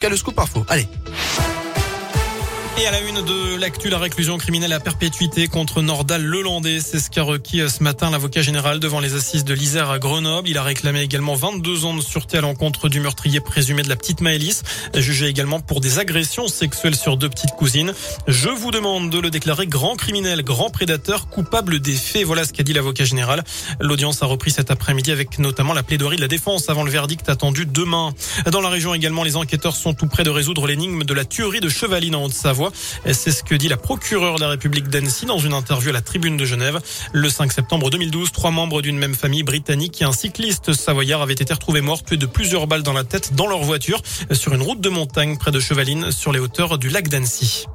Quel scoop info. Allez. Et à la une de l'actu, la réclusion criminelle à perpétuité contre Nordal Lelandais. C'est ce qu'a requis euh, ce matin l'avocat général devant les assises de l'Isère à Grenoble. Il a réclamé également 22 ans de sûreté à l'encontre du meurtrier présumé de la petite Maëlys, jugé également pour des agressions sexuelles sur deux petites cousines. Je vous demande de le déclarer grand criminel, grand prédateur, coupable des faits. Voilà ce qu'a dit l'avocat général. L'audience a repris cet après-midi avec notamment la plaidoirie de la défense avant le verdict attendu demain. Dans la région également, les enquêteurs sont tout près de résoudre l'énigme de la tuerie de Chevaline en Haute-Savoie. C'est ce que dit la procureure de la République d'Annecy dans une interview à la Tribune de Genève. Le 5 septembre 2012, trois membres d'une même famille britannique et un cycliste savoyard avaient été retrouvés morts, tués de plusieurs balles dans la tête dans leur voiture sur une route de montagne près de Chevaline sur les hauteurs du lac d'Annecy.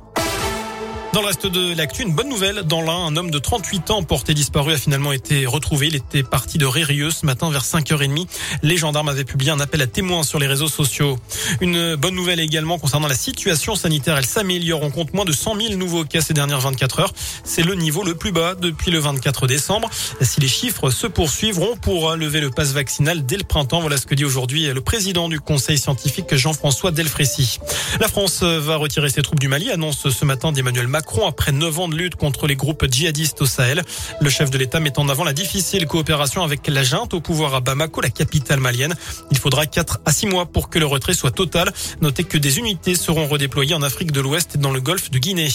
Dans le reste de l'actu, une bonne nouvelle. Dans l'un, un homme de 38 ans porté disparu a finalement été retrouvé. Il était parti de Rérieux ce matin vers 5h30. Les gendarmes avaient publié un appel à témoins sur les réseaux sociaux. Une bonne nouvelle également concernant la situation sanitaire. Elle s'améliore. On compte moins de 100 000 nouveaux cas ces dernières 24 heures. C'est le niveau le plus bas depuis le 24 décembre. Si les chiffres se poursuivent, on pourra lever le passe vaccinal dès le printemps. Voilà ce que dit aujourd'hui le président du conseil scientifique Jean-François Delfrécy. La France va retirer ses troupes du Mali, annonce ce matin d'Emmanuel Macron après neuf ans de lutte contre les groupes djihadistes au Sahel. Le chef de l'État met en avant la difficile coopération avec la junte au pouvoir à Bamako, la capitale malienne. Il faudra 4 à 6 mois pour que le retrait soit total. Notez que des unités seront redéployées en Afrique de l'Ouest et dans le golfe de Guinée.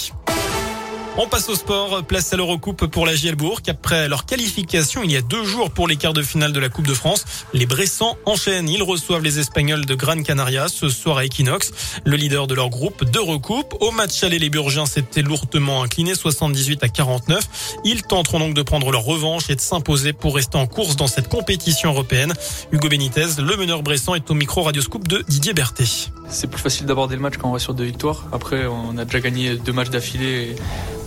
On passe au sport. Place à l'Eurocoupe pour la Gielbourg. Après leur qualification il y a deux jours pour les quarts de finale de la Coupe de France, les Bressans enchaînent. Ils reçoivent les Espagnols de Gran Canaria ce soir à Equinox, le leader de leur groupe d'Eurocoupe. Au match aller, les Burgiens s'étaient lourdement inclinés, 78 à 49. Ils tenteront donc de prendre leur revanche et de s'imposer pour rester en course dans cette compétition européenne. Hugo Benitez, le meneur bressan, est au micro Radioscoop de Didier Berthet. C'est plus facile d'aborder le match quand on va sur deux victoires. Après, on a déjà gagné deux matchs d'affilée.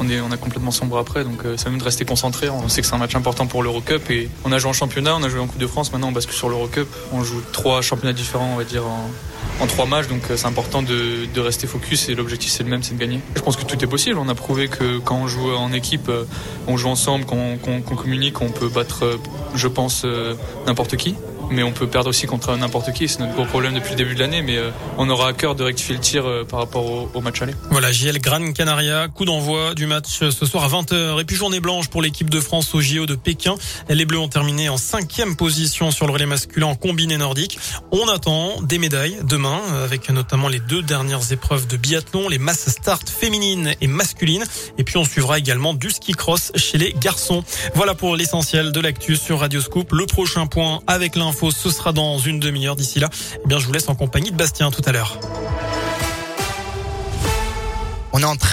On, est, on a complètement sombre après, donc euh, ça mieux de rester concentré. On sait que c'est un match important pour l'Eurocup et on a joué en championnat, on a joué en Coupe de France. Maintenant, on bascule sur l'Eurocup. On joue trois championnats différents, on va dire, en, trois matchs, donc euh, c'est important de, de, rester focus et l'objectif c'est le même, c'est de gagner. Je pense que tout est possible. On a prouvé que quand on joue en équipe, euh, on joue ensemble, qu'on communique, on peut battre, je pense, n'importe qui mais on peut perdre aussi contre n'importe qui. C'est notre gros problème depuis le début de l'année, mais euh, on aura à cœur de rectifier le tir euh, par rapport au, match aller. Voilà, JL Gran Canaria, coup d'envoi du match euh, ce soir à 20h. Et puis journée blanche pour l'équipe de France au JO de Pékin. Les Bleus ont terminé en cinquième position sur le relais masculin combiné nordique. On attend des médailles demain, avec notamment les deux dernières épreuves de biathlon, les masses start féminines et masculines. Et puis on suivra également du ski cross chez les garçons. Voilà pour l'essentiel de l'actu sur Radio Scoop. Le prochain point avec l'info ce sera dans une demi-heure. D'ici là, eh bien, je vous laisse en compagnie de Bastien tout à l'heure. On est en